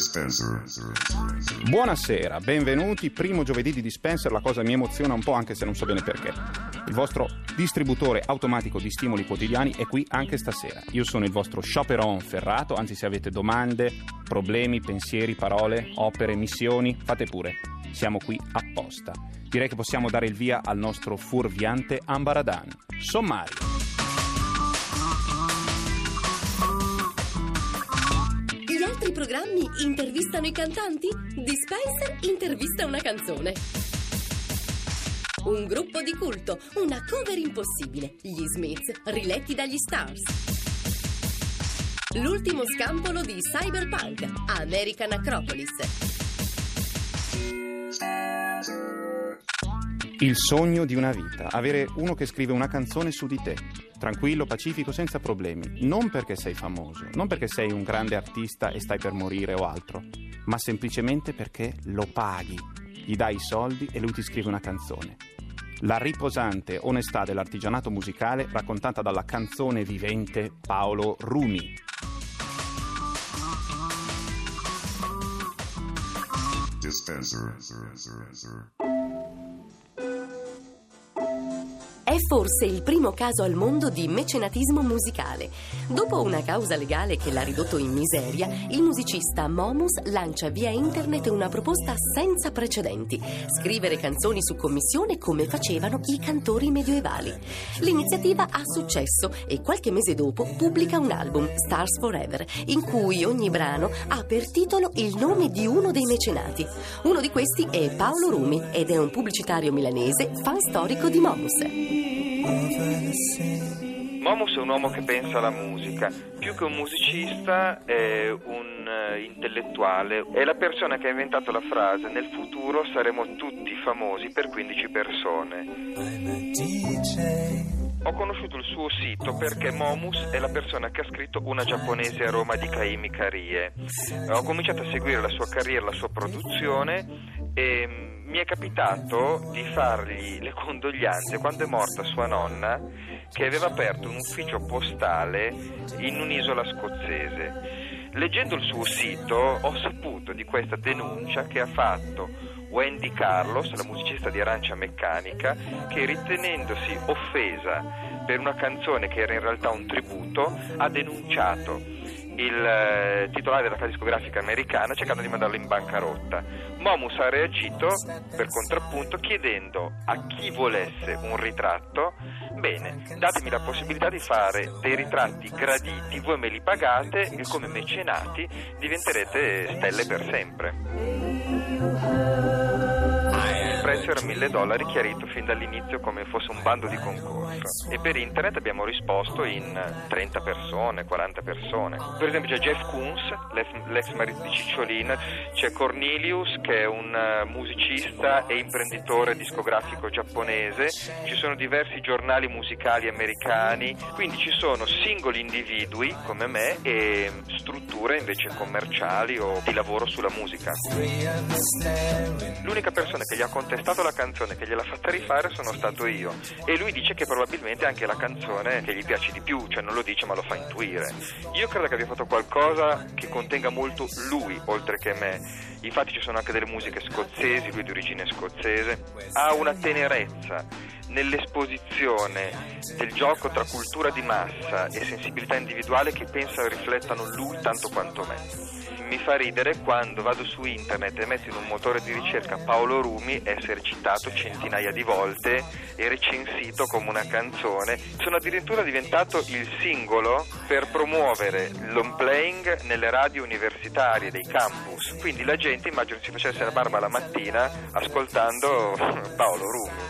Dispenser. Buonasera, benvenuti. Primo giovedì di Dispenser, la cosa mi emoziona un po' anche se non so bene perché. Il vostro distributore automatico di stimoli quotidiani è qui anche stasera. Io sono il vostro chaperon ferrato, anzi se avete domande, problemi, pensieri, parole, opere, missioni, fate pure. Siamo qui apposta. Direi che possiamo dare il via al nostro fuorviante Ambaradan. Sommario. Programmi intervistano i cantanti? Dispenser intervista una canzone. Un gruppo di culto, una cover impossibile, gli Smiths riletti dagli Stars. L'ultimo scampolo di Cyberpunk, American Acropolis. Il sogno di una vita, avere uno che scrive una canzone su di te, tranquillo, pacifico, senza problemi, non perché sei famoso, non perché sei un grande artista e stai per morire o altro, ma semplicemente perché lo paghi, gli dai i soldi e lui ti scrive una canzone. La riposante onestà dell'artigianato musicale raccontata dalla canzone vivente Paolo Rumi. Dispenser. Forse il primo caso al mondo di mecenatismo musicale. Dopo una causa legale che l'ha ridotto in miseria, il musicista Momus lancia via internet una proposta senza precedenti: scrivere canzoni su commissione come facevano i cantori medievali. L'iniziativa ha successo e qualche mese dopo pubblica un album, Stars Forever, in cui ogni brano ha per titolo il nome di uno dei mecenati. Uno di questi è Paolo Rumi ed è un pubblicitario milanese, fan storico di Momus. Momus è un uomo che pensa alla musica, più che un musicista è un eh, intellettuale, è la persona che ha inventato la frase nel futuro saremo tutti famosi per 15 persone. Ho conosciuto il suo sito perché Momus è la persona che ha scritto Una giapponese a Roma di Kaimi Karie. Ho cominciato a seguire la sua carriera, la sua produzione e mm, mi è capitato di fargli le condoglianze quando è morta sua nonna che aveva aperto un ufficio postale in un'isola scozzese. Leggendo il suo sito ho saputo di questa denuncia che ha fatto Wendy Carlos, la musicista di Arancia Meccanica, che ritenendosi offesa per una canzone che era in realtà un tributo, ha denunciato il eh, titolare della casa discografica americana cercando di mandarlo in bancarotta. Momus ha reagito per contrappunto chiedendo a chi volesse un ritratto, bene, datemi la possibilità di fare dei ritratti graditi, voi me li pagate e come mecenati diventerete stelle per sempre. Prezzo era 1000 dollari, chiarito fin dall'inizio come fosse un bando di concorso. E per internet abbiamo risposto in 30 persone, 40 persone. Per esempio c'è Jeff Koons, l'ex, l'ex marito di Cicciolina, c'è Cornelius che è un eh, musicista e imprenditore discografico giapponese, ci sono diversi giornali musicali americani, quindi ci sono singoli individui come me e strutture invece commerciali o di lavoro sulla musica. L'unica persona che gli ha contestato la canzone, che gliel'ha fatta rifare, sono stato io. E lui dice che probabilmente è anche la canzone che gli piace di più, cioè non lo dice ma lo fa intuire. Io credo che abbia fatto qualcosa che contenga molto lui, oltre che me. Infatti ci sono anche delle musiche scozzesi, lui è di origine scozzese. Ha una tenerezza nell'esposizione del gioco tra cultura di massa e sensibilità individuale che pensa riflettano lui tanto quanto me mi fa ridere quando vado su internet e metto in un motore di ricerca Paolo Rumi essere citato centinaia di volte e recensito come una canzone. Sono addirittura diventato il singolo per promuovere l'on playing nelle radio universitarie dei campus. Quindi la gente immagino si facesse la barba la mattina ascoltando Paolo Rumi.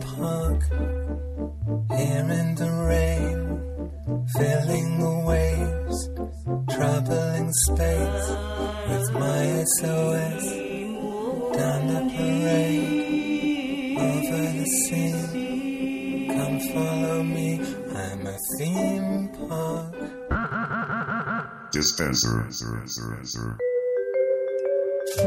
with my SOS down the parade over the sea. Come follow me, I'm a theme park. Dispenser.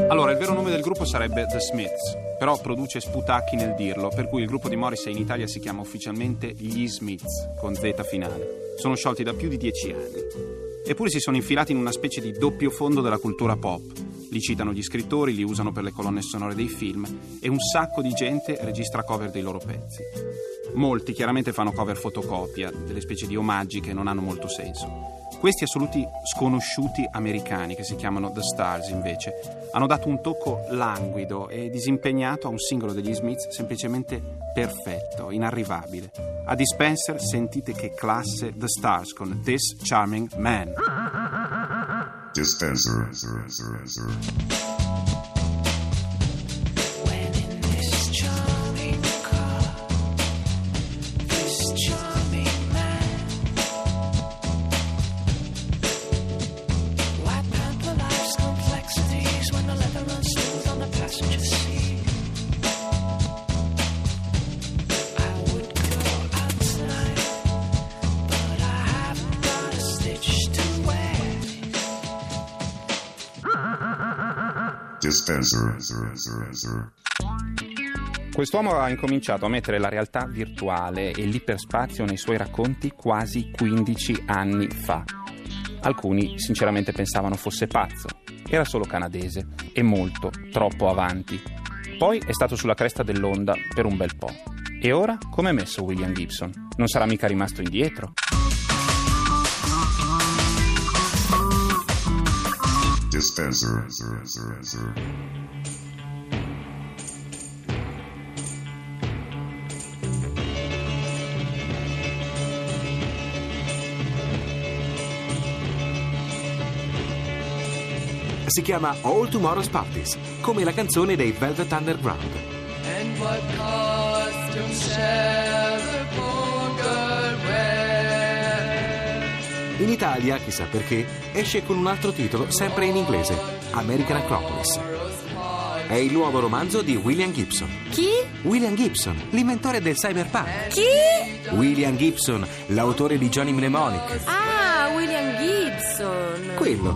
Allora, il vero nome del gruppo sarebbe The Smiths, però produce sputacchi nel dirlo, per cui il gruppo di Morrissey in Italia si chiama ufficialmente Gli Smiths, con Z finale. Sono sciolti da più di dieci anni. Eppure si sono infilati in una specie di doppio fondo della cultura pop. Li citano gli scrittori, li usano per le colonne sonore dei film e un sacco di gente registra cover dei loro pezzi. Molti chiaramente fanno cover fotocopia, delle specie di omaggi che non hanno molto senso. Questi assoluti sconosciuti americani, che si chiamano The Stars invece, hanno dato un tocco languido e disimpegnato a un singolo degli Smiths semplicemente perfetto, inarrivabile. A Dispenser sentite che classe The Stars con This Charming Man. Dispenser. Dispenser. Quest'uomo ha incominciato a mettere la realtà virtuale e l'iperspazio nei suoi racconti quasi 15 anni fa. Alcuni sinceramente pensavano fosse pazzo. Era solo canadese e molto, troppo avanti. Poi è stato sulla cresta dell'onda per un bel po'. E ora come è messo William Gibson? Non sarà mica rimasto indietro? Dispenser. Si chiama All Tomorrow's Parties, come la canzone dei Velvet Underground. In Italia, chissà perché, esce con un altro titolo, sempre in inglese, American Acropolis. È il nuovo romanzo di William Gibson. Chi? William Gibson, l'inventore del cyberpunk. Chi? William Gibson, l'autore di Johnny Mnemonic. Ah, William Gibson. Quello.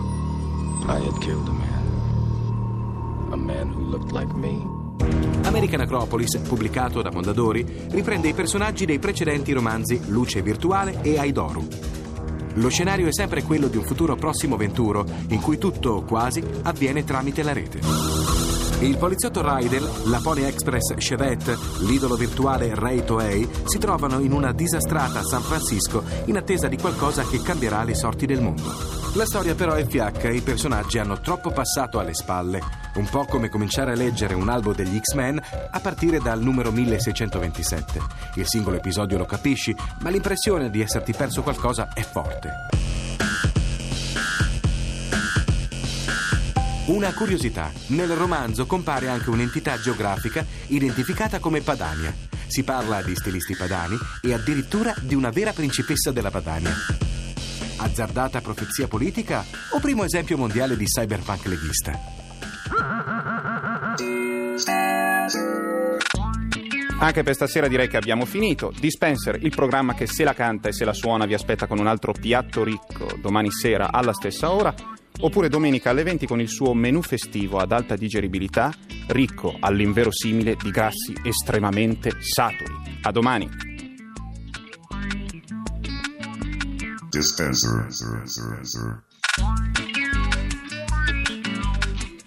I had killed a man. A man who looked like me. American Acropolis, pubblicato da Mondadori, riprende i personaggi dei precedenti romanzi Luce Virtuale e Aidoru. Lo scenario è sempre quello di un futuro prossimo venturo, in cui tutto o quasi avviene tramite la rete. Il poliziotto Rydell, la Pony Express Chevette, l'idolo virtuale Ray Toei si trovano in una disastrata San Francisco in attesa di qualcosa che cambierà le sorti del mondo. La storia però è fiacca e i personaggi hanno troppo passato alle spalle, un po' come cominciare a leggere un albo degli X-Men a partire dal numero 1627. Il singolo episodio lo capisci, ma l'impressione di esserti perso qualcosa è forte. Una curiosità, nel romanzo compare anche un'entità geografica identificata come Padania. Si parla di stilisti padani e addirittura di una vera principessa della Padania. Azzardata profezia politica o primo esempio mondiale di cyberpunk leghista? Anche per stasera direi che abbiamo finito. Dispenser, il programma che se la canta e se la suona vi aspetta con un altro piatto ricco domani sera alla stessa ora, oppure domenica alle 20 con il suo menù festivo ad alta digeribilità, ricco all'inverosimile di grassi estremamente saturi. A domani! Dispenser.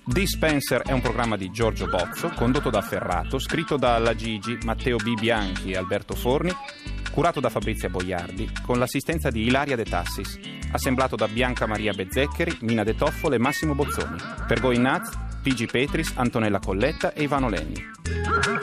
Dispenser è un programma di Giorgio Bozzo, condotto da Ferrato, scritto da La Gigi, Matteo B. Bianchi e Alberto Forni, curato da Fabrizia Boiardi, con l'assistenza di Ilaria De Tassis, assemblato da Bianca Maria Bezzeccheri, Mina De Toffolo e Massimo Bozzoni, per Going Nuts, Pigi Petris, Antonella Colletta e Ivano Lenni.